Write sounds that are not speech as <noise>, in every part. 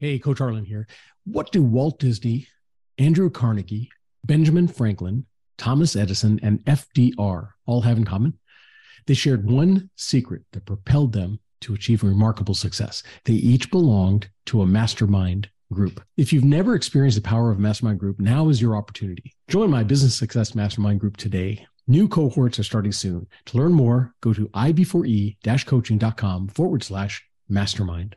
Hey, Coach Harlan here. What do Walt Disney, Andrew Carnegie, Benjamin Franklin, Thomas Edison, and FDR all have in common? They shared one secret that propelled them to achieve remarkable success. They each belonged to a mastermind group. If you've never experienced the power of a mastermind group, now is your opportunity. Join my business success mastermind group today. New cohorts are starting soon. To learn more, go to ib4e-coaching.com forward slash mastermind.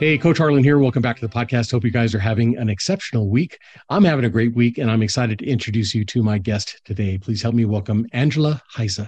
Hey, Coach Harlan here. Welcome back to the podcast. Hope you guys are having an exceptional week. I'm having a great week, and I'm excited to introduce you to my guest today. Please help me welcome Angela Heise.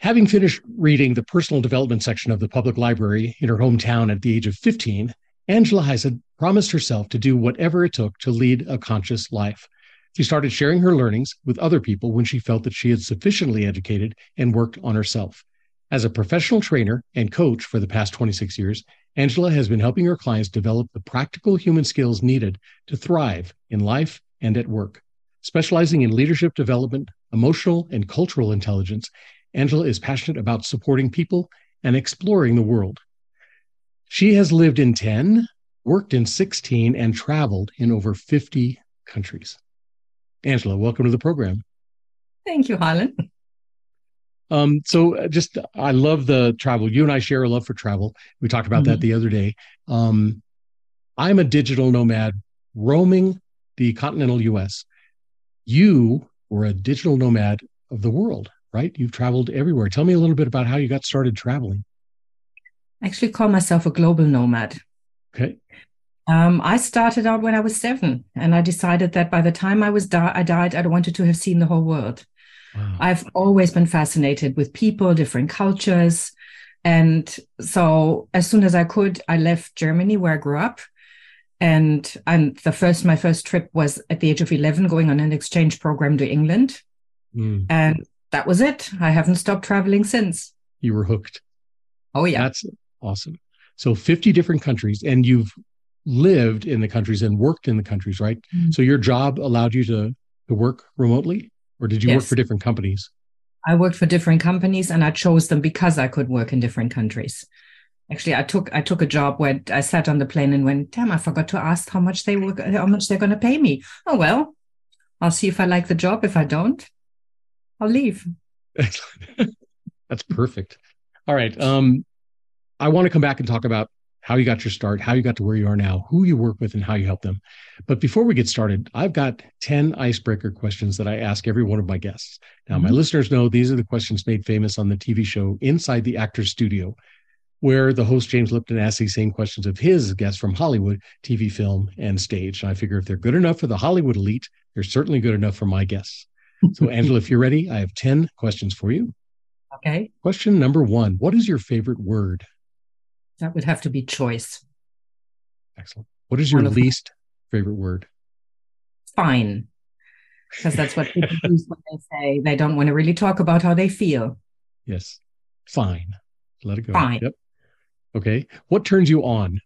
Having finished reading the personal development section of the public library in her hometown at the age of 15, Angela Heise promised herself to do whatever it took to lead a conscious life. She started sharing her learnings with other people when she felt that she had sufficiently educated and worked on herself. As a professional trainer and coach for the past 26 years, Angela has been helping her clients develop the practical human skills needed to thrive in life and at work. Specializing in leadership development, emotional and cultural intelligence, Angela is passionate about supporting people and exploring the world. She has lived in 10, worked in 16, and traveled in over 50 countries. Angela, welcome to the program. Thank you, Harlan. Um, so uh, just I love the travel. You and I share a love for travel. We talked about mm-hmm. that the other day. Um, I'm a digital nomad roaming the continental US. You were a digital nomad of the world, right? You've traveled everywhere. Tell me a little bit about how you got started traveling. I actually call myself a global nomad. Okay. Um, I started out when I was seven, and I decided that by the time I was di- I died, I wanted to have seen the whole world. Wow. I've always been fascinated with people, different cultures. And so as soon as I could, I left Germany where I grew up. And and the first my first trip was at the age of 11 going on an exchange program to England. Mm. And that was it. I haven't stopped traveling since. You were hooked. Oh yeah. That's awesome. So 50 different countries and you've lived in the countries and worked in the countries, right? Mm. So your job allowed you to to work remotely? Or did you yes. work for different companies? I worked for different companies and I chose them because I could work in different countries. Actually, I took I took a job where I sat on the plane and went, damn, I forgot to ask how much they were how much they're gonna pay me. Oh well, I'll see if I like the job. If I don't, I'll leave. <laughs> That's perfect. All right. Um, I want to come back and talk about how you got your start, how you got to where you are now, who you work with, and how you help them. But before we get started, I've got 10 icebreaker questions that I ask every one of my guests. Now, mm-hmm. my listeners know these are the questions made famous on the TV show Inside the Actor's Studio, where the host James Lipton asks these same questions of his guests from Hollywood, TV, film, and stage. And I figure if they're good enough for the Hollywood elite, they're certainly good enough for my guests. So, <laughs> Angela, if you're ready, I have 10 questions for you. Okay. Question number one What is your favorite word? That would have to be choice. Excellent. What is your least favorite word? Fine. Because that's what people <laughs> use when they say they don't want to really talk about how they feel. Yes. Fine. Let it go. Fine. Yep. Okay. What turns you on?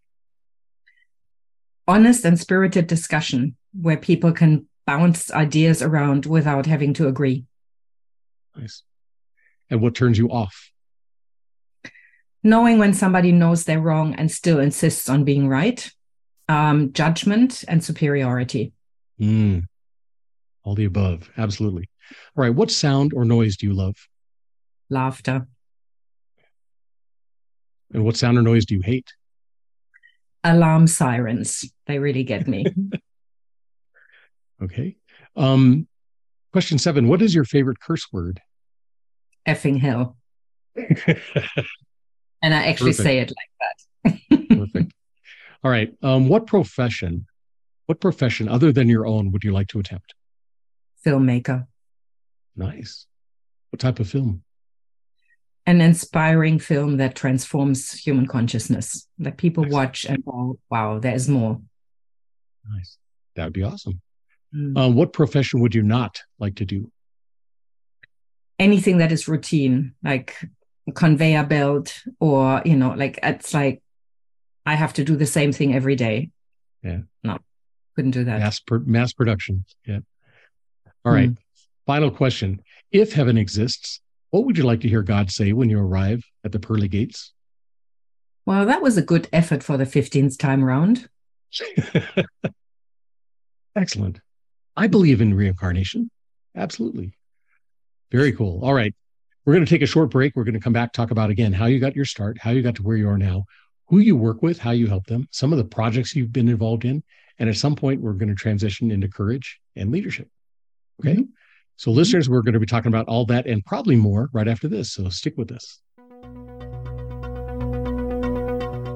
Honest and spirited discussion where people can bounce ideas around without having to agree. Nice. And what turns you off? Knowing when somebody knows they're wrong and still insists on being right, um, judgment and superiority. Mm. All the above. Absolutely. All right. What sound or noise do you love? Laughter. And what sound or noise do you hate? Alarm sirens. They really get me. <laughs> okay. Um, question seven What is your favorite curse word? Effing hell. <laughs> And I actually Perfect. say it like that. Perfect. <laughs> All right. Um, what profession, what profession other than your own would you like to attempt? Filmmaker. Nice. What type of film? An inspiring film that transforms human consciousness. That people watch and go, wow, there's more. Nice. That would be awesome. Mm. Uh, what profession would you not like to do? Anything that is routine, like conveyor belt, or you know, like it's like I have to do the same thing every day. Yeah. No, couldn't do that. Mass mass production. Yeah. All right. Mm. Final question: If heaven exists, what would you like to hear God say when you arrive at the pearly gates? Well, that was a good effort for the 15th time round. <laughs> Excellent. I believe in reincarnation. Absolutely. Very cool. All right. We're going to take a short break. We're going to come back, talk about again how you got your start, how you got to where you are now, who you work with, how you help them, some of the projects you've been involved in. And at some point, we're going to transition into courage and leadership. Okay. Mm-hmm. So, listeners, we're going to be talking about all that and probably more right after this. So, stick with us.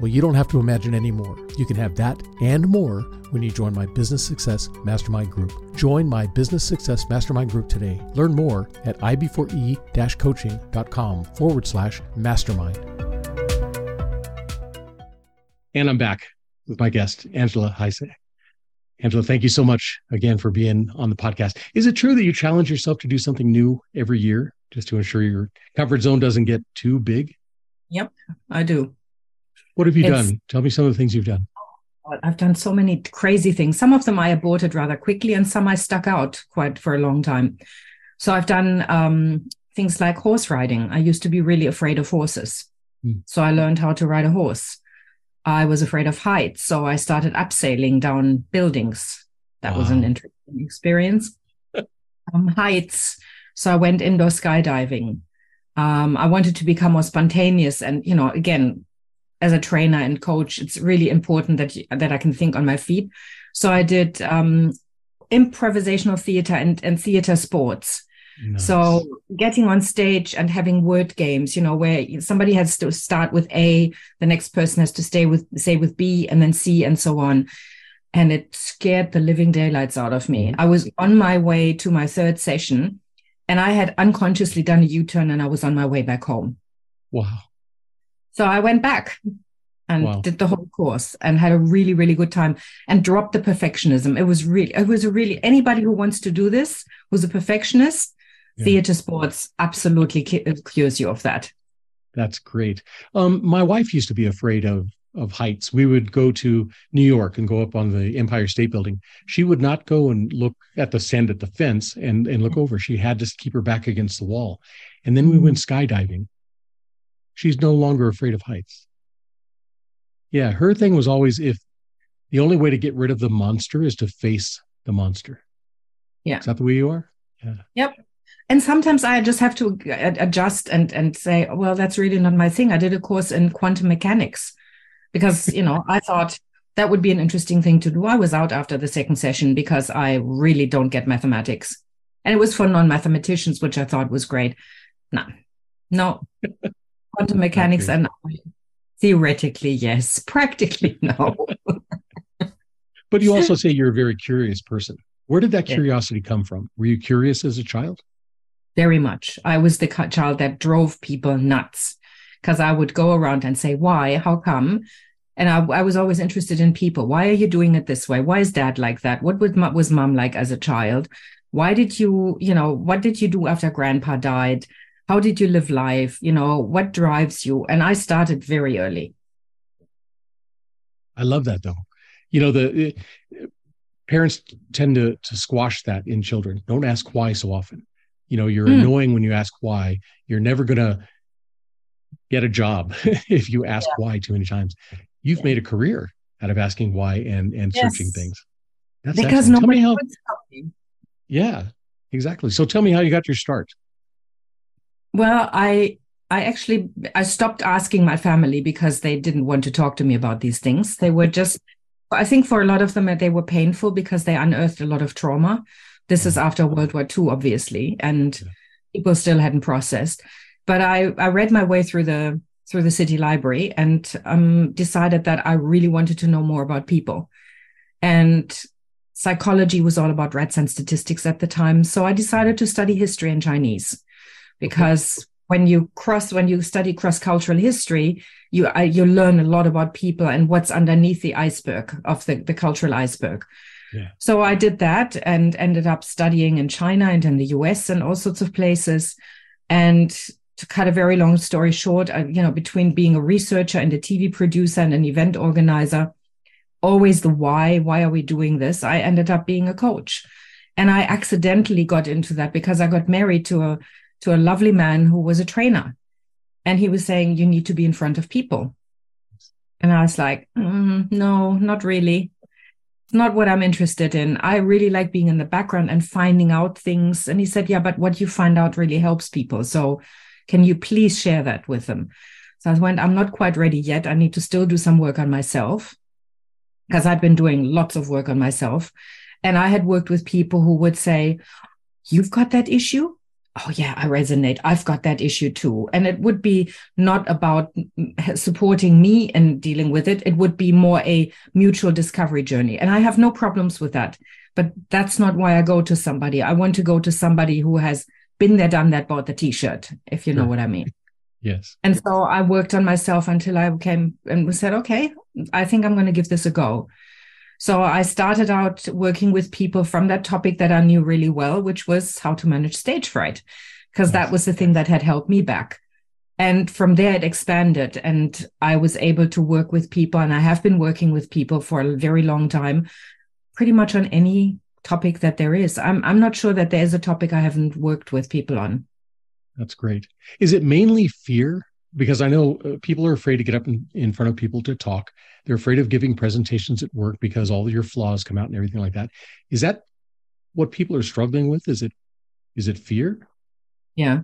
Well, you don't have to imagine anymore. You can have that and more when you join my Business Success Mastermind Group. Join my Business Success Mastermind Group today. Learn more at ib4e coaching.com forward slash mastermind. And I'm back with my guest, Angela Heise. Angela, thank you so much again for being on the podcast. Is it true that you challenge yourself to do something new every year just to ensure your comfort zone doesn't get too big? Yep, I do. What have you it's, done? Tell me some of the things you've done. I've done so many crazy things. Some of them I aborted rather quickly, and some I stuck out quite for a long time. So I've done um, things like horse riding. I used to be really afraid of horses. Hmm. So I learned how to ride a horse. I was afraid of heights. So I started abseiling down buildings. That wow. was an interesting experience. <laughs> um, heights. So I went indoor skydiving. Um, I wanted to become more spontaneous and, you know, again, as a trainer and coach, it's really important that that I can think on my feet. So I did um, improvisational theater and, and theater sports. Nice. So getting on stage and having word games, you know, where somebody has to start with A, the next person has to stay with say with B and then C and so on. And it scared the living daylights out of me. Mm-hmm. I was on my way to my third session and I had unconsciously done a U-turn and I was on my way back home. Wow. So I went back and wow. did the whole course and had a really really good time and dropped the perfectionism. It was really it was a really anybody who wants to do this who's a perfectionist yeah. theater sports absolutely cures you of that. That's great. Um, my wife used to be afraid of of heights. We would go to new york and go up on the empire state building. She would not go and look at the sand at the fence and and look mm-hmm. over. She had to keep her back against the wall. And then we went skydiving she's no longer afraid of heights. Yeah, her thing was always if the only way to get rid of the monster is to face the monster. Yeah. Is that the way you are? Yeah. Yep. And sometimes I just have to adjust and and say, well, that's really not my thing. I did a course in quantum mechanics because, you know, I thought that would be an interesting thing to do. I was out after the second session because I really don't get mathematics. And it was for non-mathematicians, which I thought was great. No, no, <laughs> quantum mechanics okay. and theoretically yes <laughs> practically no. But you also say you're a very curious person. Where did that curiosity yeah. come from? Were you curious as a child? Very much. I was the child that drove people nuts because i would go around and say why? How come? And I, I, was always interested in people. Why are you doing it this way? Why is dad like that? What was mom like as a child? Why did you you know what did you do after grandpa died how did you live life? You know what drives you? And i started very early. I love that though. You know the it, parents tend to to squash that in children. Don't ask why so often. You know you're mm. annoying when you ask why. You're never going to get a job <laughs> if you ask yeah. why too many times. You've yeah. made a career out of asking why and and yes. searching things. That's because excellent. nobody how, yeah exactly. So tell me how you got your start well, I I actually I stopped asking my family because they didn't want to talk to me about these things. They were just I think for a lot of them they were painful because they unearthed a lot of trauma. This is after World War II, obviously, and yeah. people still hadn't processed. But I I read my way through the through the city library and um, decided that I really wanted to know more about people. And psychology was all about rats and statistics at the time. So I decided to study history and Chinese because when you cross, when you study cross cultural history, you, I, you learn a lot about people and what's underneath the iceberg of the, the cultural iceberg. Yeah. So I did that and ended up studying in China and in the US and all sorts of places. And to cut a very long story short, I, you know, between being a researcher and a TV producer and an event organizer, always the why, why are we doing this? I ended up being a coach. And I accidentally got into that because I got married to a to a lovely man who was a trainer. And he was saying, you need to be in front of people. And I was like, mm, no, not really. It's not what I'm interested in. I really like being in the background and finding out things. And he said, yeah, but what you find out really helps people. So can you please share that with them? So I went, I'm not quite ready yet. I need to still do some work on myself because I'd been doing lots of work on myself. And I had worked with people who would say, You've got that issue? Oh, yeah, I resonate. I've got that issue too. And it would be not about <laughs> supporting me and dealing with it. It would be more a mutual discovery journey. And I have no problems with that. But that's not why I go to somebody. I want to go to somebody who has been there, done that, bought the t-shirt, if you know what I mean. Yes. And so I worked on myself until I came and said, okay, I think I'm going to give this a go. So I started out working with people from that topic that I knew really well, which was how to manage stage fright, because that was the thing that had held me back. And from there, it expanded, and I was able to work with people. And I have been working with people for a very long time, pretty much on any topic that there is. I'm I'm not sure that there is a topic I haven't worked with people on. That's great. Is it mainly fear? Because I know uh, people are afraid to get up in, in front of people to talk. They're afraid of giving presentations at work because all your flaws come out and everything like that. Is that what people are struggling with? Is it is it fear? Yeah.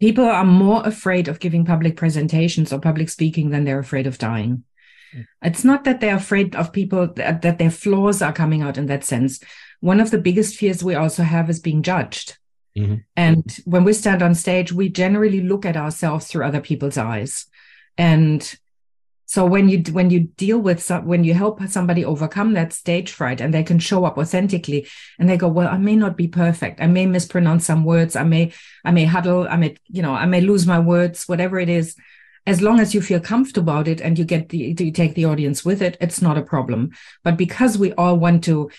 People are more afraid of giving public presentations or public speaking than they're afraid of dying. Hmm. It's not that they're afraid of people that, that their flaws are coming out in that sense, one of the biggest fears we also have is being judged. Mm-hmm. And when we stand on stage, we generally look at ourselves through other people's eyes. And so when you when you deal with some, when you help somebody overcome that stage fright and they can show up authentically and they go, well, I may not be perfect. I may mispronounce some words. I may I may huddle. I may you know I may lose my words. Whatever it is, as long as you feel comfortable about it and you get the you take the audience with it, it's not a problem. But because we all want to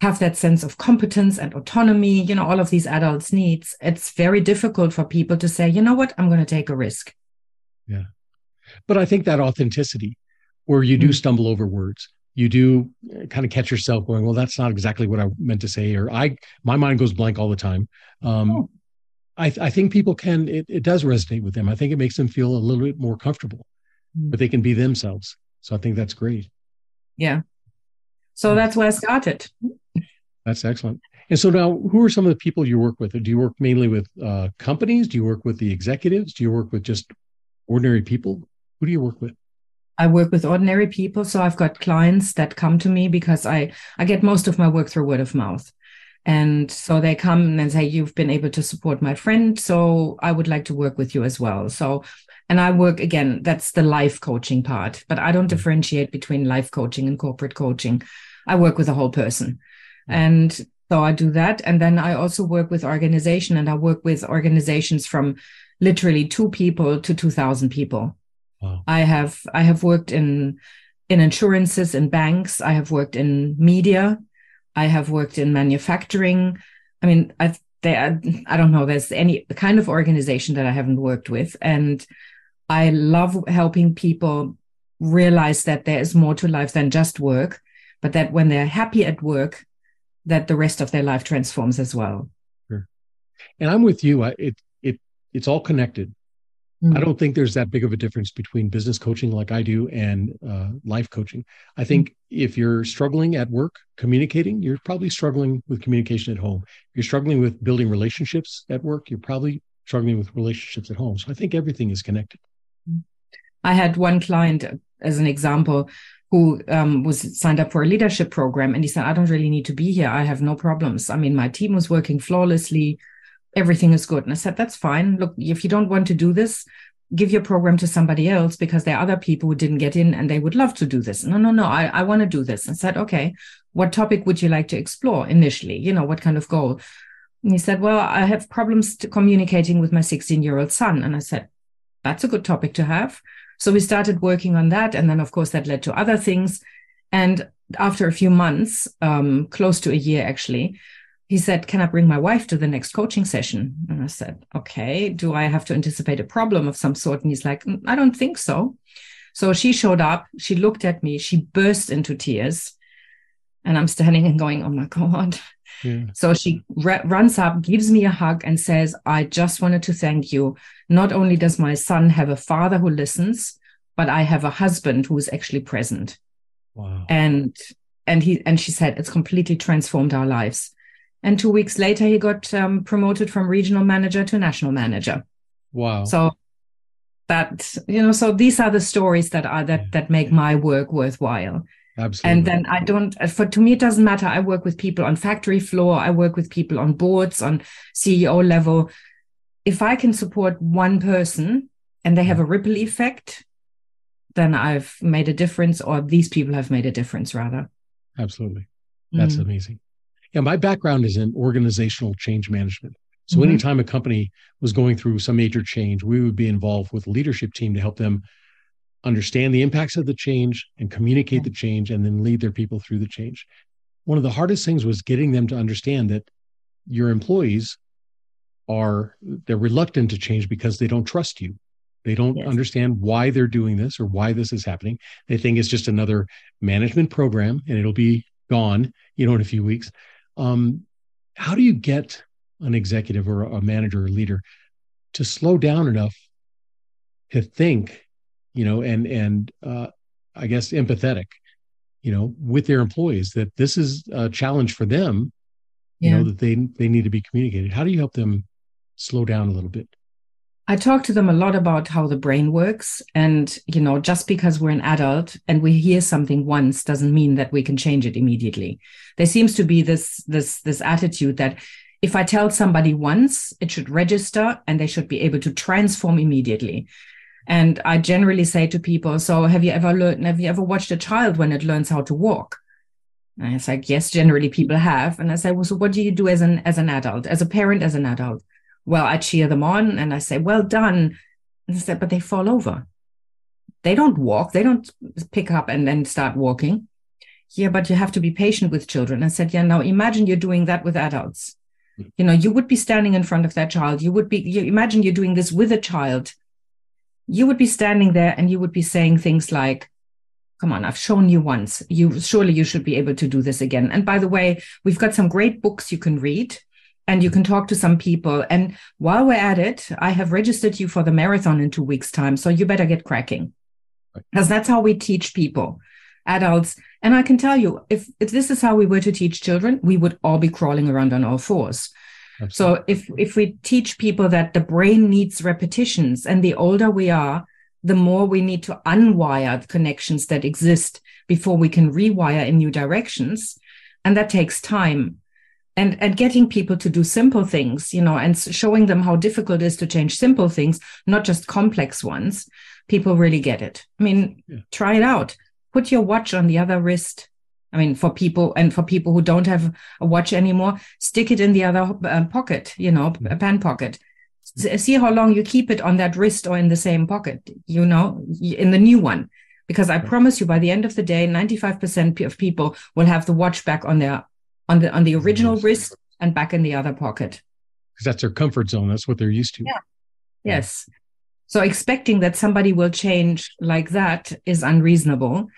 have that sense of competence and autonomy, you know, all of these adults needs, it's very difficult for people to say, you know what, I'm going to take a risk. Yeah. But I think that authenticity, where you do mm-hmm. stumble over words, you do uh, kind of catch yourself going, well, that's not exactly what I meant to say, or I, my mind goes blank all the time. Um, oh. I, I think people can, it, it does resonate with them. I think it makes them feel a little bit more comfortable, mm-hmm. but they can be themselves. So I think that's great. Yeah. So that's where I started. That's excellent. And so now, who are some of the people you work with? Do you work mainly with uh, companies? Do you work with the executives? Do you work with just ordinary people? Who do you work with? I work with ordinary people. So I've got clients that come to me because I, I get most of my work through word of mouth. And so they come and say, You've been able to support my friend. So I would like to work with you as well. So, and I work again, that's the life coaching part, but I don't mm-hmm. differentiate between life coaching and corporate coaching. I work with a whole person. Mm-hmm. And so I do that. And then I also work with organization and I work with organizations from literally two people to 2000 people. Wow. I have, I have worked in, in insurances and banks. I have worked in media. I have worked in manufacturing. I mean, I've, there, I don't know, there's any kind of organization that I haven't worked with. And I love helping people realize that there is more to life than just work, but that when they're happy at work, that the rest of their life transforms as well. Sure. And I'm with you. I, it it it's all connected. Mm-hmm. I don't think there's that big of a difference between business coaching like I do and uh, life coaching. I think mm-hmm. if you're struggling at work communicating, you're probably struggling with communication at home. If you're struggling with building relationships at work, you're probably struggling with relationships at home. So I think everything is connected. I had one client as an example who um, was signed up for a leadership program. And he said, I don't really need to be here. I have no problems. I mean, my team was working flawlessly. Everything is good. And I said, that's fine. Look, if you don't want to do this, give your program to somebody else because there are other people who didn't get in and they would love to do this. No, no, no, I, I want to do this. I said, okay, what topic would you like to explore initially? You know, what kind of goal? And he said, well, I have problems communicating with my 16 year old son. And I said, that's a good topic to have. So we started working on that. And then, of course, that led to other things. And after a few months, um, close to a year actually, he said, Can I bring my wife to the next coaching session? And I said, Okay, do I have to anticipate a problem of some sort? And he's like, mm, I don't think so. So she showed up, she looked at me, she burst into tears. And I'm standing and going, Oh my God. Yeah. So she r- runs up, gives me a hug, and says, I just wanted to thank you. Not only does my son have a father who listens, but I have a husband who is actually present. Wow. And and he and she said it's completely transformed our lives. And two weeks later, he got um, promoted from regional manager to national manager. Wow. So that, you know, so these are the stories that are that, that make my work worthwhile. Absolutely. And then I don't, for to me, it doesn't matter. I work with people on factory floor. I work with people on boards, on CEO level. If I can support one person and they have a ripple effect, then I've made a difference, or these people have made a difference, rather. Absolutely. That's mm. amazing. Yeah, my background is in organizational change management. So mm-hmm. anytime a company was going through some major change, we would be involved with a leadership team to help them understand the impacts of the change and communicate the change and then lead their people through the change. One of the hardest things was getting them to understand that your employees are they're reluctant to change because they don't trust you. They don't yes. understand why they're doing this or why this is happening. They think it's just another management program and it'll be gone, you know, in a few weeks. Um, how do you get an executive or a manager or leader to slow down enough to think, you know, and and uh, I guess empathetic, you know, with their employees that this is a challenge for them, you yeah. know, that they they need to be communicated. How do you help them slow down a little bit? I talk to them a lot about how the brain works. And, you know, just because we're an adult and we hear something once doesn't mean that we can change it immediately. There seems to be this, this, this attitude that if I tell somebody once, it should register and they should be able to transform immediately. And I generally say to people, so have you ever learned, have you ever watched a child when it learns how to walk? And it's like, yes, generally people have. And I say, well, so what do you do as an, as an adult, as a parent, as an adult? well, I cheer them on and I say, well done. And I said, but they fall over. They don't walk. They don't pick up and then start walking. Yeah, but you have to be patient with children. I said, yeah, now imagine you're doing that with adults. Hmm. You know, you would be standing in front of that child. You would be, you imagine you're doing this with a child. You would be standing there and you would be saying things like, come on, I've shown you once. You surely you should be able to do this again. And by the way, we've got some great books you can read and you can talk to some people. And while we're at it, I have registered you for the marathon in two weeks' time. So you better get cracking. Because that's how we teach people, adults. And I can tell you, if, if this is how we were to teach children, we would all be crawling around on all fours. Absolutely. So if if we teach people that the brain needs repetitions, and the older we are, the more we need to unwire the connections that exist before we can rewire in new directions, and that takes time. And and getting people to do simple things you know and showing them how difficult it is to change simple things not just complex ones people really get it. I mean yeah. try it out. Put your watch on the other wrist i mean for people and for people who don't have a watch anymore stick it in the other uh, pocket you know a pen pocket see how long you keep it on that wrist or in the same pocket you know in the new one because i promise you by the end of the day 95% of people will have the watch back on their on the on the original yes. wrist and back in the other pocket. Because that's their comfort zone. That's what they're used to. Yeah. Yes. So expecting that somebody will change like that is unreasonable.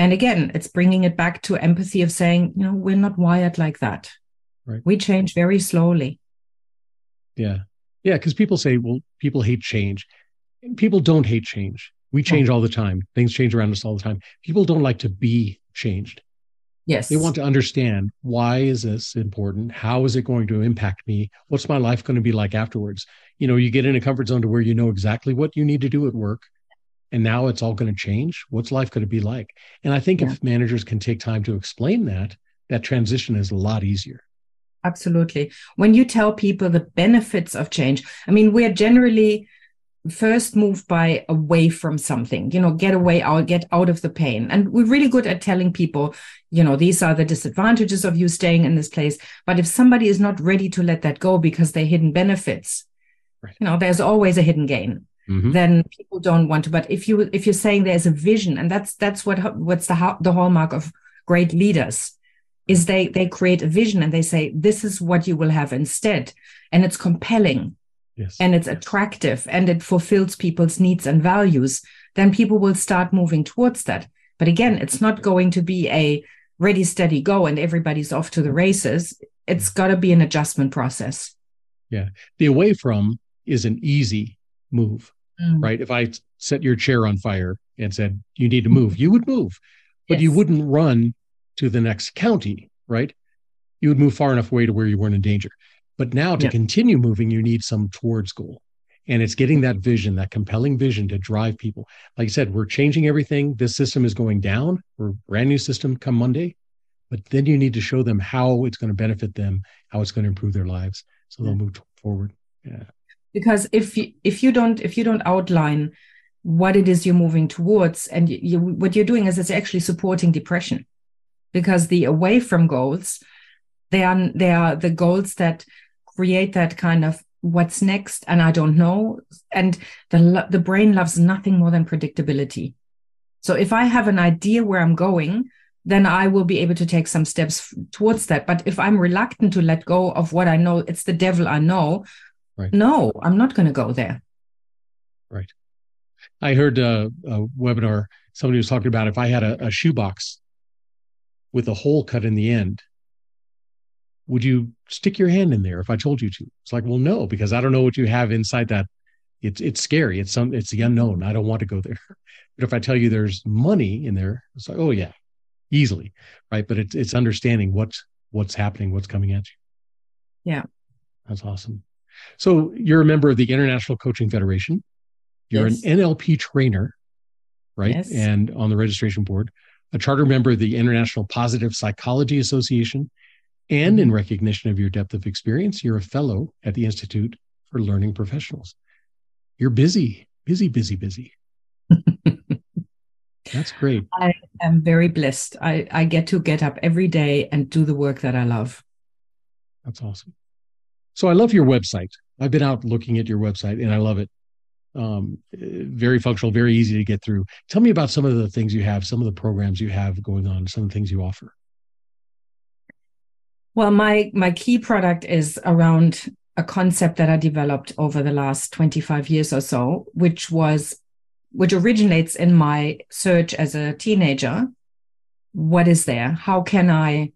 And again, it's bringing it back to empathy of saying, you know, we're not wired like that. Right. We change very slowly. Yeah. Yeah. Because people say, well, people hate change. People don't hate change. We change all the time. Things change around us all the time. People don't like to be changed. Yes. They want to understand why is this important? How is it going to impact me? What's my life going to be like afterwards? You know, you get in a comfort zone to where you know exactly what you need to do at work. And now it's all going to change. What's life going to be like? And I think yeah. if managers can take time to explain that, that transition is a lot easier. Absolutely. When you tell people the benefits of change, I mean, we're generally first move by away from something, you know, get away out, get out of the pain. And we're really good at telling people, you know, these are the disadvantages of you staying in this place. But if somebody is not ready to let that go because they're hidden benefits, right. you know, there's always a hidden gain. Mm-hmm. Then people don't want to. But if you if you're saying there's a vision, and that's that's what what's the the hallmark of great leaders, is they they create a vision and they say this is what you will have instead, and it's compelling yes. and it's attractive and it fulfills people's needs and values, then people will start moving towards that. But again, it's not going to be a ready, steady, go and everybody's off to the races. It's got to be an adjustment process. Yeah. The away from is an easy move, mm. right? If I set your chair on fire and said, you need to move, <laughs> you would move, but yes. you wouldn't run to the next county, right? You would move far enough away to where you weren't in danger. But now to continue moving, you need some towards goal. And it's getting that vision, that compelling vision to drive people. Like I said, we're changing everything. This system is going down. We're brand new system come Monday. But then you need to show them how it's going to benefit them, how it's going to improve their lives. So they'll move forward. Yeah. Because if you if you don't if you don't outline what it is you're moving towards and you, you, what you're doing is it's actually supporting depression. Because the away from goals they are they are the goals that create that kind of what's next and i don't know. And the the brain loves nothing more than predictability. So if i have an idea where i'm going then i will be able to take some steps towards that. But if i'm reluctant to let go of what i know it's the devil i know right. no i'm not going to go there right i heard a, a, webinar somebody was talking about if i had a, a shoebox with a hole cut in the end would you stick your hand in there if I told you to? It's like, well, no, because I don't know what you have inside that. It's it's scary. It's some it's the unknown. I don't want to go there. <laughs> But if I tell you there's money in there, it's like, oh yeah, easily, right? But it's it's understanding what's what's happening, what's coming at you. Yeah, that's awesome. So you're a member of the International Coaching Federation. You're yes. an NLP trainer, right? Yes. And on the registration board, a charter member of the International Positive Psychology Association, and in mm-hmm. recognition of your depth of experience, you're a fellow at the Institute for Learning Professionals. You're busy, busy, busy, busy. <laughs> That's great. I am very blessed. I, I get to get up every day and do the work that I love. That's awesome. So I love your website. I've been out looking at your website and I love it. Um, very functional, very easy to get through. Tell me about some of the things you have, some of the programs you have going on, some of the things you offer. Well, my my key product is around a concept that I developed over the last 25 years or so, which was which originates in my search as a teenager. What is there? How can I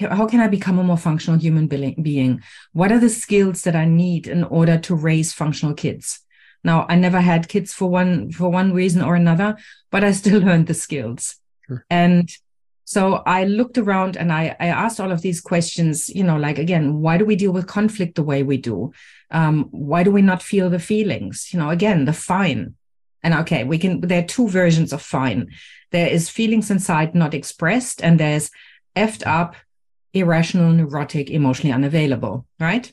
how can I become a more functional human being? What are the skills that I need in order to raise functional kids? Now, I never had kids for one for one reason or another, but I still <laughs> learned the skills. Sure. And so I looked around and I, I asked all of these questions, you know, like again, why do we deal with conflict the way we do? Um, why do we not feel the feelings? You know, again, the fine. And okay, we can, there are two versions of fine. There is feelings inside not expressed, and there's effed up, irrational, neurotic, emotionally unavailable, right?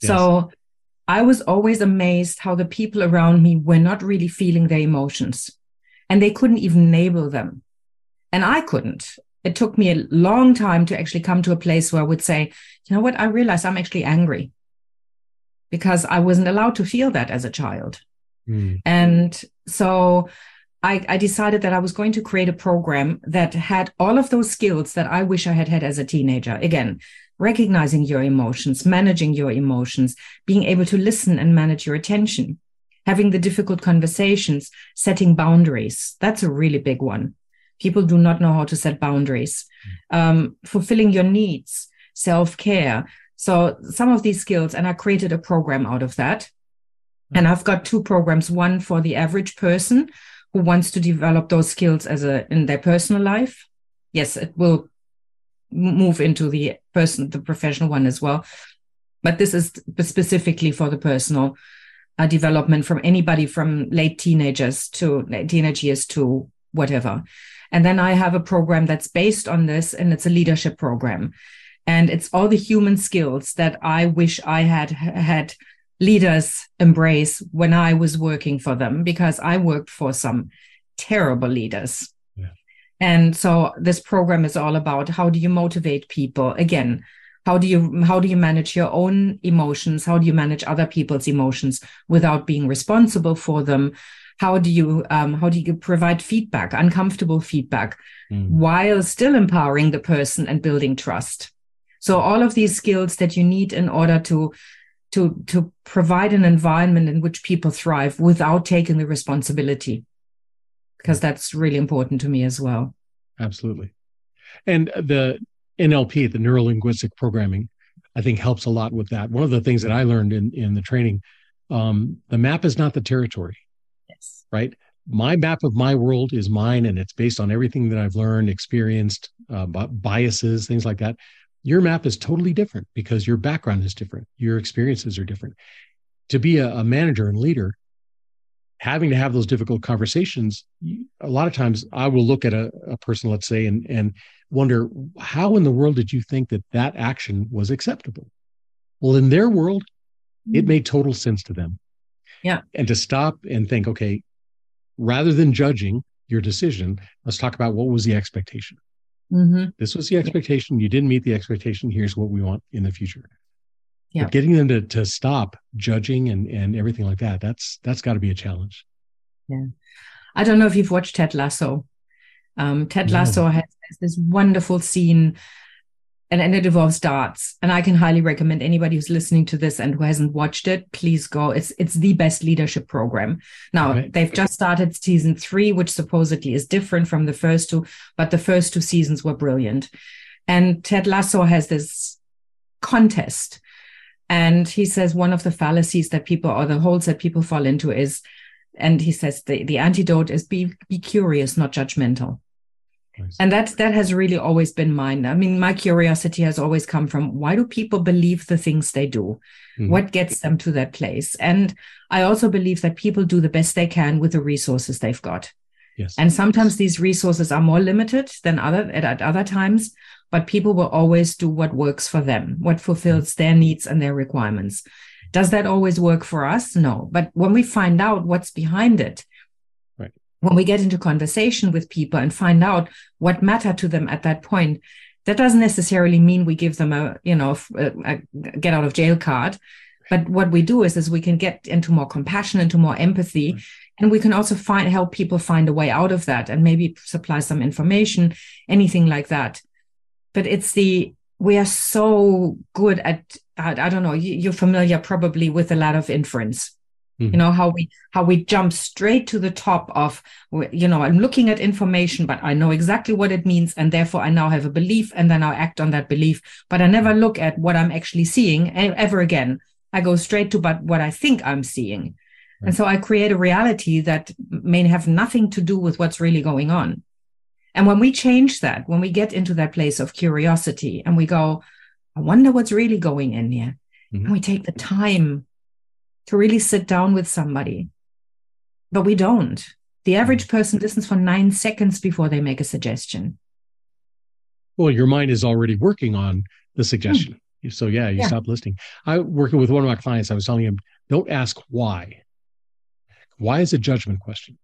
Yes. So I was always amazed how the people around me were not really feeling their emotions and they couldn't even label them and I couldn't. It took me a long time to actually come to a place where I would say, you know what, I realize I'm actually angry because I wasn't allowed to feel that as a child. Mm. And so I, I, decided that I was going to create a program that had all of those skills that I wish I had had as a teenager. Again, recognizing your emotions, managing your emotions, being able to listen and manage your attention, having the difficult conversations, setting boundaries. That's a really big one. People do not know how to set boundaries, um, fulfilling your needs, self care. So, some of these skills, and I created a program out of that. And I've got two programs one for the average person who wants to develop those skills as a in their personal life. Yes, it will move into the person, the professional one as well. But this is specifically for the personal uh, development from anybody from late teenagers to teenage years to whatever. And then I have a program that's based on this, and it's a leadership program. And it's all the human skills that I wish I had had leaders embrace when I was working for them because I worked for some terrible leaders. Yeah. And so this program is all about how do you motivate people again how do you how do you manage your own emotions how do you manage other people's emotions without being responsible for them how do you um, how do you provide feedback uncomfortable feedback mm. while still empowering the person and building trust so all of these skills that you need in order to to to provide an environment in which people thrive without taking the responsibility because that's really important to me as well absolutely and the NLP, the neuro linguistic programming, I think helps a lot with that. One of the things that I learned in in the training, um, the map is not the territory. Yes. Right. My map of my world is mine, and it's based on everything that I've learned, experienced, uh, biases, things like that. Your map is totally different because your background is different. Your experiences are different. To be a, a manager and leader, having to have those difficult conversations, a lot of times I will look at a, a person, let's say, and and wonder how in the world did you think that that action was acceptable? Well, in their world, it mm-hmm. made total sense to them. Yeah. And to stop and think, okay, rather than judging your decision, let's talk about what was the expectation. Mm-hmm. This was the expectation. You didn't meet the expectation. Here's what we want in the future. Yeah. But getting them to, to stop judging and, and everything like that, that's that's got to be a challenge. Yeah. I don't know if you've watched Ted Lasso. Um, Ted Lasso has, has, this wonderful scene, and, it involves darts. And I can highly recommend anybody who's listening to this and who hasn't watched it, please go. It's it's the best leadership program. Now right. they've just started season three, which supposedly is different from the first two, but the first two seasons were brilliant. And Ted Lasso has this contest. And he says one of the fallacies that people or the holes that people fall into is and he says the, the antidote is be be curious not judgmental and that that has really always been mine i mean my curiosity has always come from why do people believe the things they do mm-hmm. what gets them to that place and i also believe that people do the best they can with the resources they've got yes and sometimes these resources are more limited than other at, at other times but people will always do what works for them what fulfills mm-hmm. their needs and their requirements does that always work for us? No. But when we find out what's behind it. When we get into conversation with people and find out what matter to them at that point, that doesn't necessarily mean we give them a, you know, a, a get out of jail card. But what we do is, is we can get into more compassion, into more empathy, right. and we can also find help people find a way out of that, and maybe supply some information, anything like that. But it's the we are so good at I, I don't know you're familiar probably with a ladder of inference mm-hmm. You know how we how we jump straight to the top of you know i'm looking at information but i know exactly what it means and therefore i now have a belief and then i act on that belief but i never look at what i'm actually seeing ever again i go straight to but what i think i'm seeing right. and so i create a reality that may have nothing to do with what's really going on and when we change that, when we get into that place of curiosity and we go, I wonder what's really going in here, mm-hmm. and we take the time to really sit down with somebody, but we don't. The average mm-hmm. person listens for nine seconds before they make a suggestion. Well, your mind is already working on the suggestion. Mm-hmm. So, yeah, you yeah. stop listening. I working with one of my clients, I was telling him, don't ask why. Why is a judgment question?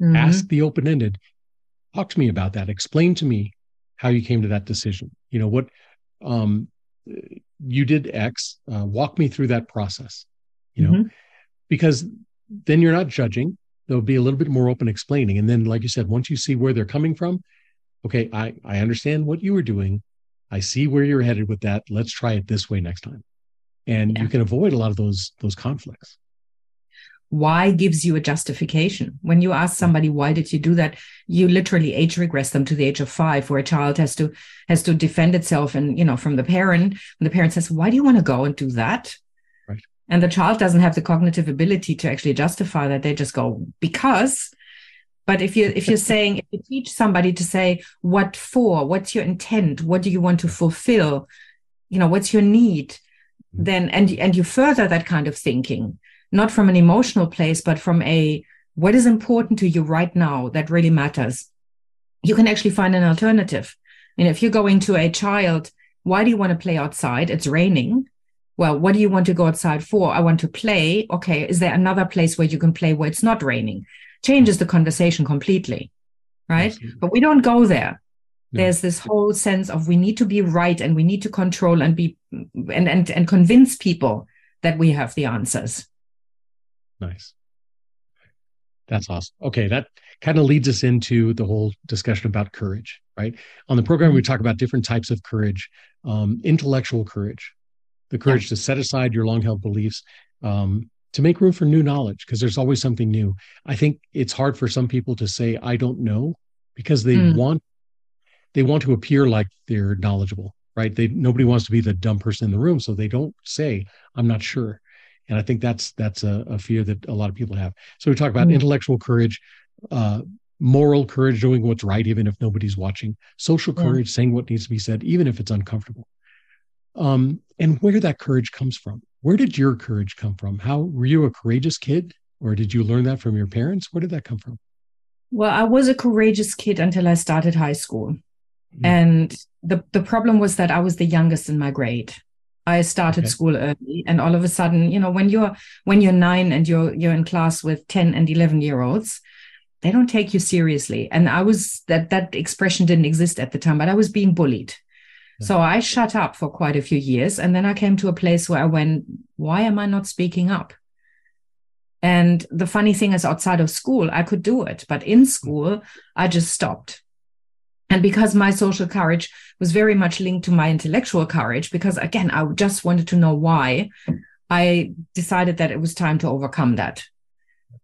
Mm-hmm. Ask the open ended talk to me about that explain to me how you came to that decision you know what um, you did x uh, walk me through that process you know mm-hmm. because then you're not judging there'll be a little bit more open explaining and then like you said once you see where they're coming from okay i i understand what you were doing i see where you're headed with that let's try it this way next time and yeah. you can avoid a lot of those those conflicts why gives you a justification. When you ask somebody why did you do that, you literally age regress them to the age of five, where a child has to has to defend itself and you know from the parent. And the parent says, "Why do you want to go and do that?" And the child doesn't have the cognitive ability to actually justify that. They just go because. But if you if you're saying if you teach somebody to say what for, what's your intent, what do you want to fulfill, you know, what's your need, mm-hmm. then and and you further that kind of thinking not from an emotional place, but from a what is important to you right now that really matters, you can actually find an alternative. I mean, if you're going to a child, why do you want to play outside? It's raining. Well, what do you want to go outside for? I want to play. Okay. Is there another place where you can play where it's not raining? Changes the conversation completely. Right. Absolutely. But we don't go there. No. There's this whole sense of we need to be right and we need to control and be and and, and convince people that we have the answers. Nice. That's awesome. Okay, that kind of leads us into the whole discussion about courage, right? On the program, we mm-hmm. talk about different types of courage um, intellectual courage, the courage yeah. to set aside your long held beliefs, um, to make room for new knowledge, because there's always something new. I think it's hard for some people to say, I don't know, because they mm. want they want to appear like they're knowledgeable right they nobody wants to be the dumb person in the room so they don't say i'm not sure and i think that's that's a, a fear that a lot of people have so we talk about mm. intellectual courage uh, moral courage doing what's right even if nobody's watching social courage yeah. saying what needs to be said even if it's uncomfortable um, and where that courage comes from where did your courage come from how were you a courageous kid or did you learn that from your parents where did that come from well i was a courageous kid until i started high school mm. and the, the problem was that i was the youngest in my grade I started okay. school early and all of a sudden, you know, when you're when you're 9 and you're you're in class with 10 and 11 year olds, they don't take you seriously. And I was that that expression didn't exist at the time, but I was being bullied. So I shut up for quite a few years and then I came to a place where I went, why am I not speaking up? And the funny thing is outside of school, I could do it, but in school, I just stopped. And because my social courage was very much linked to my intellectual courage, because again, I just wanted to know why, I decided that it was time to overcome that.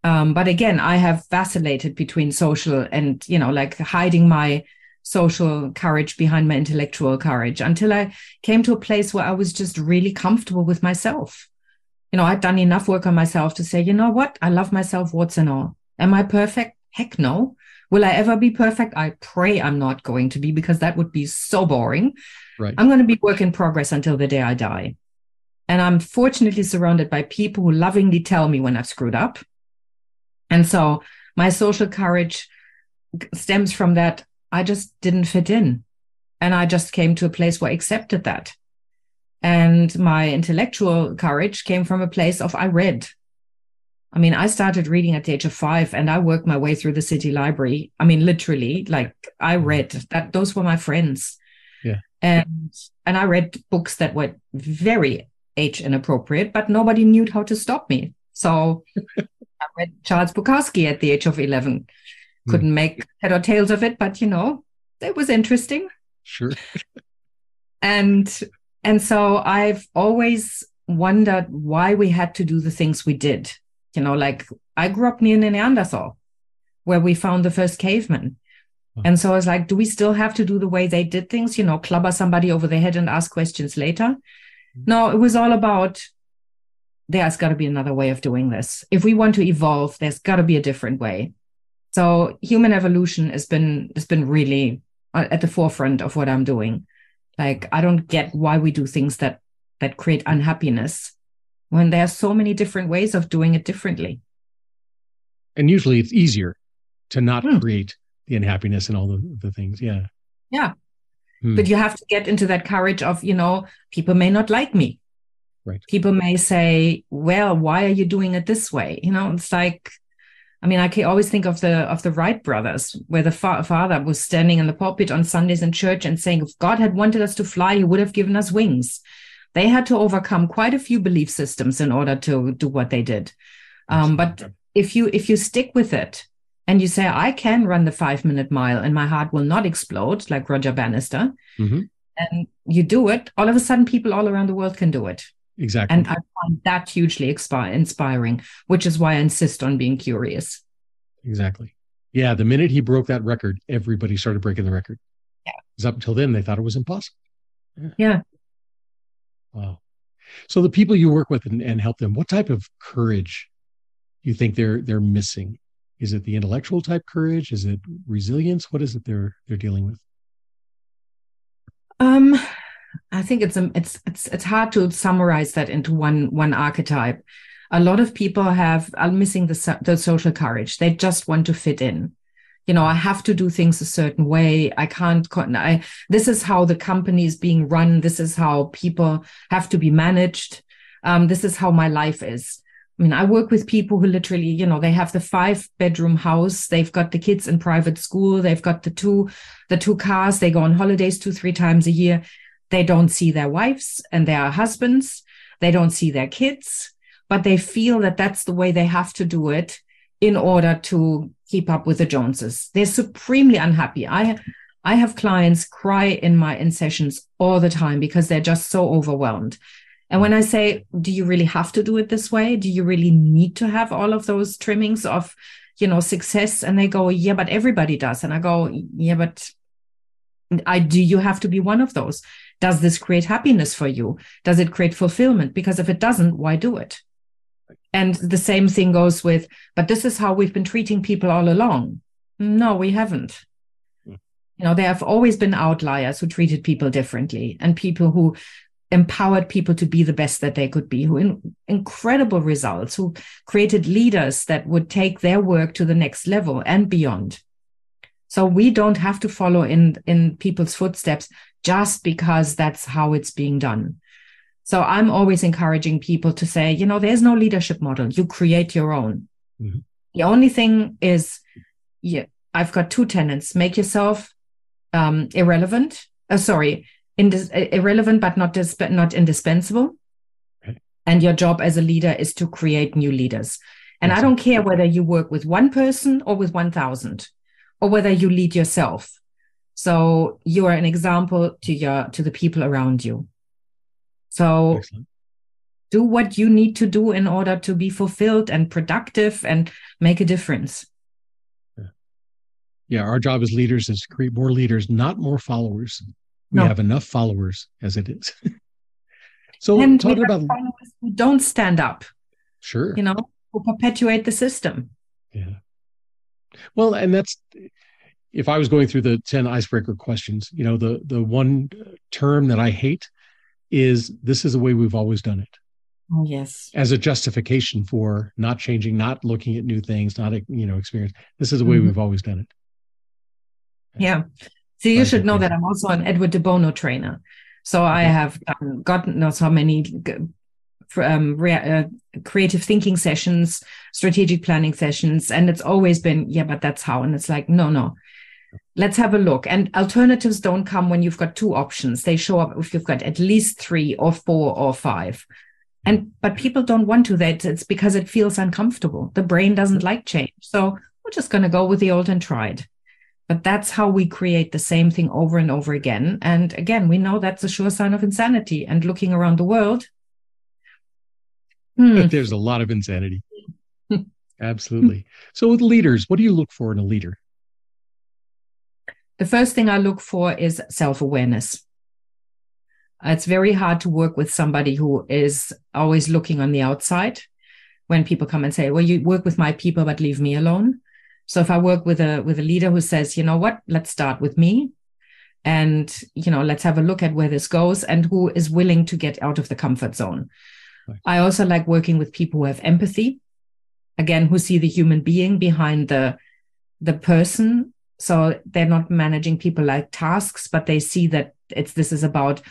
Um, but again, I have vacillated between social and, you know, like hiding my social courage behind my intellectual courage until I came to a place where I was just really comfortable with myself. You know, I'd done enough work on myself to say, you know what? I love myself, what's and all. Am I perfect? Heck no. Will I ever be perfect? I pray I'm not going to be because that would be so boring. Right. I'm going to be work in progress until the day I die. And I'm fortunately surrounded by people who lovingly tell me when I've screwed up. And so my social courage stems from that. I just didn't fit in. And I just came to a place where I accepted that. And my intellectual courage came from a place of I read. I mean, I started reading at the age of five and I worked my way through the city library. I mean, literally, like I mm-hmm. read that those were my friends. Yeah. And and I read books that were very age inappropriate, but nobody knew how to stop me. So <laughs> I read Charles Bukowski at the age of 11. Couldn't mm. make head or tails of it, but you know, it was interesting. Sure. and and so I've always wondered why we had to do the things we did you know, like I grew up near Neanderthal, where we found the first cavemen. And so I was like, do we still have to do the way they did things? You know, clubber somebody over the head and ask questions later. Mm-hmm. No, it was all about there's got to be another way of doing this. If we want to evolve, there's got to be a different way. So human evolution has been has been really uh, at the forefront of what I'm doing. Like I don't get why we do things that that create unhappiness when there are so many different ways of doing it differently. And usually it's easier to not hmm. create the unhappiness and all the, the things. Yeah. Yeah. Hmm. But you have to get into that courage of, you know, people may not like me. Right. People may say, well, why are you doing it this way? You know, it's like, I mean, I can always think of the of the Wright brothers, where the fa- father was standing in the pulpit on Sundays in church and saying, "If God had wanted us to fly, He would have given us wings." they had to overcome quite a few belief systems in order to do what they did. Um, but if you if you stick with it and you say I can run the five minute mile and my heart will not explode like Roger Bannister, mm-hmm. and you do it, all of a sudden people all around the world can do it. Exactly. And I find that hugely inspiring, which is why I insist on being curious. Exactly. Yeah. The minute he broke that record, everybody started breaking the record. Yeah. Because up until then, they thought it was impossible. Yeah. yeah. Wow. So the people you work with and, and help them, what type of courage you think they're they're missing? Is it the intellectual type courage? Is it resilience? What is it they're they're dealing with? Um, I think it's um, it's it's it's hard to summarize that into one one archetype. A lot of people have are missing the the social courage. They just want to fit in. you know i have to do things a certain way. I can't i this is how the company is being run. This is how people have to be managed. Um, this is how my life is. I mean i work with people who literally you know they have the five bedroom house. They've got the kids in private school. They've got the two the two cars. They go on holidays two three times a year they don't see their wives and their husbands they don't see their kids but they feel that that's the way they have to do it in order to keep up with the Joneses. They're supremely unhappy. I I have clients cry in my in sessions all the time because they're just so overwhelmed. And when I say, do you really have to do it this way? Do you really need to have all of those trimmings of, you know, success? And they go, yeah, but everybody does. And I go, yeah, but I do you have to be one of those? Does this create happiness for you? Does it create fulfillment? Because if it doesn't, why do it? And the same thing goes with, but this is how we've been treating people all along. No, we haven't. Hmm. You know, there have always been outliers who treated people differently and people who empowered people to be the best that they could be, who in, incredible results, who created leaders that would take their work to the next level and beyond. So we don't have to follow in, in people's footsteps just because that's how it's being done. So I'm always encouraging people to say, you know, there's no leadership model. You create your own. Mm-hmm. The only thing is, yeah, I've got two tenants: make yourself um, irrelevant. Uh, sorry, indis- irrelevant, but not dis- not indispensable. Okay. And your job as a leader is to create new leaders. And. I don't care whether you work with one person or with one thousand, or whether you lead yourself. So you are an example to your to the people around you. So Excellent. do what you need to do in order to be fulfilled and productive and make a difference. Yeah, yeah our job as leaders is to create more leaders, not more followers. We no. have enough followers as it is. <laughs> so and talking about followers who don't stand up. Sure. You know, who perpetuate the system. Yeah. Well, and that's if I was going through the 10 icebreaker questions, you know, the the one term that I hate is this is the way we've always done it. Oh, yes. As a justification for not changing, not looking at new things, not you know experience. This is the way mm-hmm. we've always done it. Yeah. So you should know that I'm also an Edward de Bono trainer. So. I have um, gotten knows how many um, re- uh, creative thinking sessions, strategic planning sessions, and it's always been yeah, but that's how. And it's like no, no, let's have a look. And alternatives don't come when you've got two options. They show up if you've got at least three or four or five. And but people don't want to that. It's because it feels uncomfortable. The brain doesn't like change. So we're just going to go with the old and tried. But that's how we create the same thing over and over again. And again, we know that's a sure sign of insanity. And looking around the world, hmm. there's a lot of insanity. <laughs> Absolutely. So, with leaders, what do you look for in a leader? The first thing I look for is self awareness. It's very hard to work with somebody who is always looking on the outside when people come and say, well, you work with my people, but leave me alone. So if I work with a, with a leader who says, you know what, let's start with me and, you know, let's have a look at where this goes and who is willing to get out of the comfort zone. Right. I also like working with people who have empathy, again, who see the human being behind the, the person so they're not managing people like tasks, but they see that it's this is about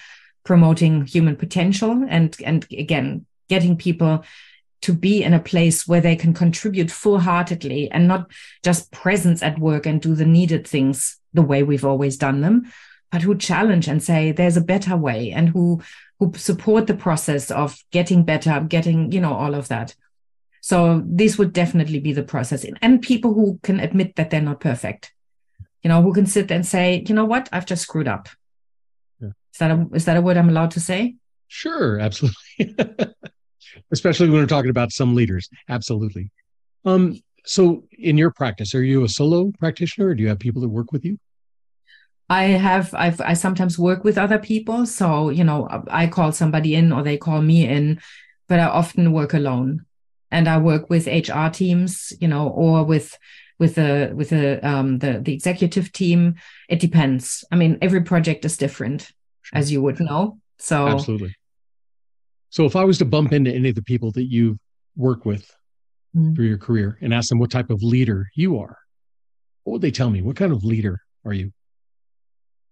promoting human potential and and again getting people to be in a place where they can contribute full-heartedly and not just presence at work and do the needed things the way we've always done them but who challenge and say there's a better way and who who support the process of getting better getting you know all of that. So this would definitely be the process. And people who can admit that they're not perfect you know, who can sit and say, you know what, I've just screwed up. Yeah. Is that a, is that a word I'm allowed to say? Sure, absolutely. <laughs> Especially when we're talking about some leaders. Absolutely. Um, so in your practice, are you a solo practitioner or do you have people that work with you? I have I've I sometimes work with other people. So, you know, I call somebody in or they call me in, but I often work alone. And I work with HR teams, you know, or with with the with the um, the the executive team. It depends. I mean, every project is different, sure. as you would know. So absolutely. So if I was to bump into any of the people that you work with mm. through your career and ask them what type of leader you are, what would they tell me? What kind of leader are you?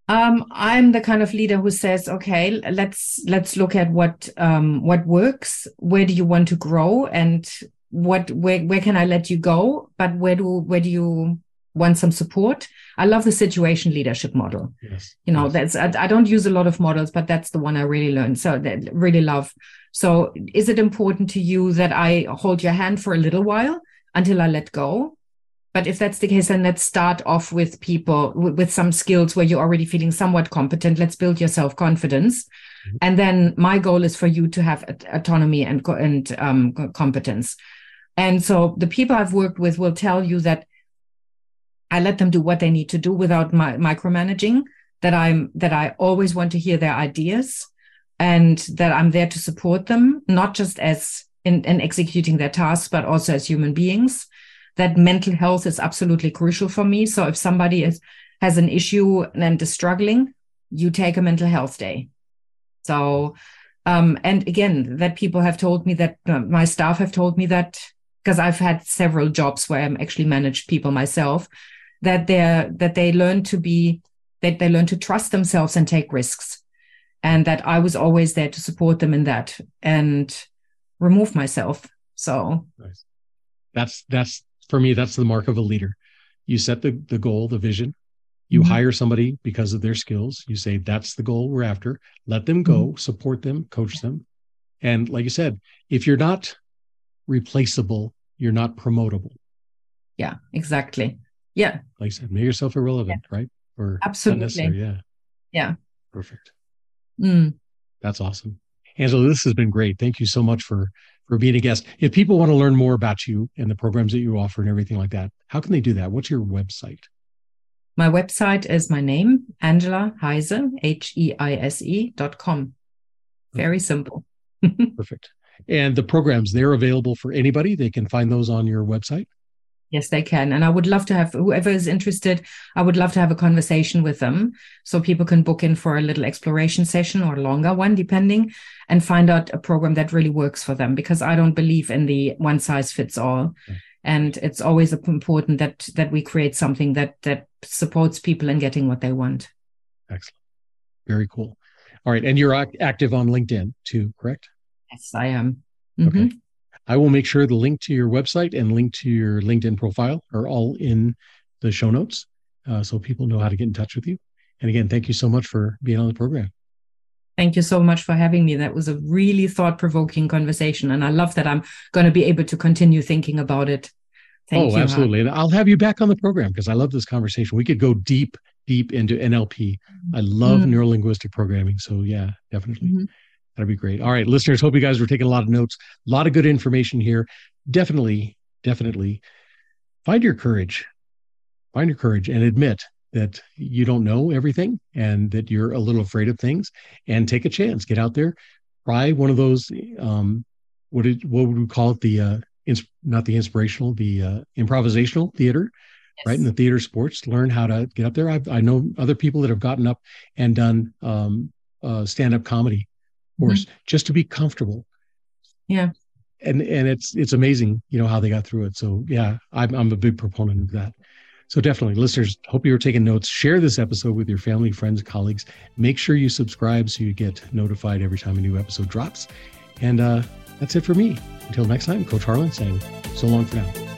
Um, I'm the kind of leader who says, okay, let's let's look at what um, what works. Where do you want to grow, and what where where can I let you go? But where do where do you want some support? I love the situation leadership model. Yes, you know yes. that's I, I don't use a lot of models, but that's the one I really learned. So that really love. So is it important to you that I hold your hand for a little while until I let go? But if that's the case, then let's start off with people with, with some skills where you're already feeling somewhat competent. Let's build your self confidence. Mm-hmm. And then my goal is for you to have autonomy and, and um, competence. And so the people I've worked with will tell you that I let them do what they need to do without my, micromanaging, that I'm, that I always want to hear their ideas and that I'm there to support them, not just as in, in executing their tasks, but also as human beings that mental health is absolutely crucial for me. So if somebody is has an issue and is struggling, you take a mental health day. So, um, and again, that people have told me that uh, my staff have told me that because I've had several jobs where I'm actually managed people myself, that they're that they learn to be that they learn to trust themselves and take risks, and that I was always there to support them in that and remove myself. So. Nice. That's that's for me, that's the mark of a leader. You set the, the goal, the vision. You mm-hmm. hire somebody because of their skills. You say, that's the goal we're after. Let them go, mm-hmm. support them, coach them. And like you said, if you're not replaceable, you're not promotable. Yeah, exactly. Yeah. Like I said, make yourself irrelevant, yeah. right? Or absolutely. Yeah. Yeah. Perfect. Mm. That's awesome. Angela, this has been great. Thank you so much for for being a guest. If people want to learn more about you and the programs that you offer and everything like that, how can they do that? What's your website? My website is my name, Angela Heise, H E I S E dot com. Very simple. <laughs> Perfect. And the programs, they're available for anybody. They can find those on your website. Yes, they can. And I would love to have whoever is interested, I would love to have a conversation with them so people can book in for a little exploration session or a longer one, depending, and find out a program that really works for them because I don't believe in the one size fits all. Mm. And it's always important that that we create something that that supports people in getting what they want. Excellent. Very cool. All right. And you're active on LinkedIn too, correct? Yes, I am. Mm-hmm. Okay. I will make sure the link to your website and link to your LinkedIn profile are all in the show notes uh, so people know how to get in touch with you. And again, thank you so much for being on the program. Thank you so much for having me. That was a really thought provoking conversation. And I love that I'm going to be able to continue thinking about it. Thank oh, you, absolutely. And I'll have you back on the program because I love this conversation. We could go deep, deep into NLP. I love mm-hmm. neurolinguistic programming. So, yeah, definitely. Mm-hmm. That'd be great. All right, listeners, hope you guys were taking a lot of notes. A lot of good information here. Definitely, definitely find your courage. Find your courage and admit that you don't know everything and that you're a little afraid of things and take a chance. Get out there, try one of those um what did what would we call it? The uh ins- not the inspirational, the uh improvisational theater. Yes. Right in the theater sports, learn how to get up there. I've, I know other people that have gotten up and done um, uh, stand-up comedy course, mm-hmm. just to be comfortable. Yeah. And and it's it's amazing, you know, how they got through it. So yeah, I'm I'm a big proponent of that. So definitely, listeners, hope you are taking notes. Share this episode with your family, friends, colleagues. Make sure you subscribe so you get notified every time a new episode drops. And uh, that's it for me. Until next time, Coach Harlan saying so long for now.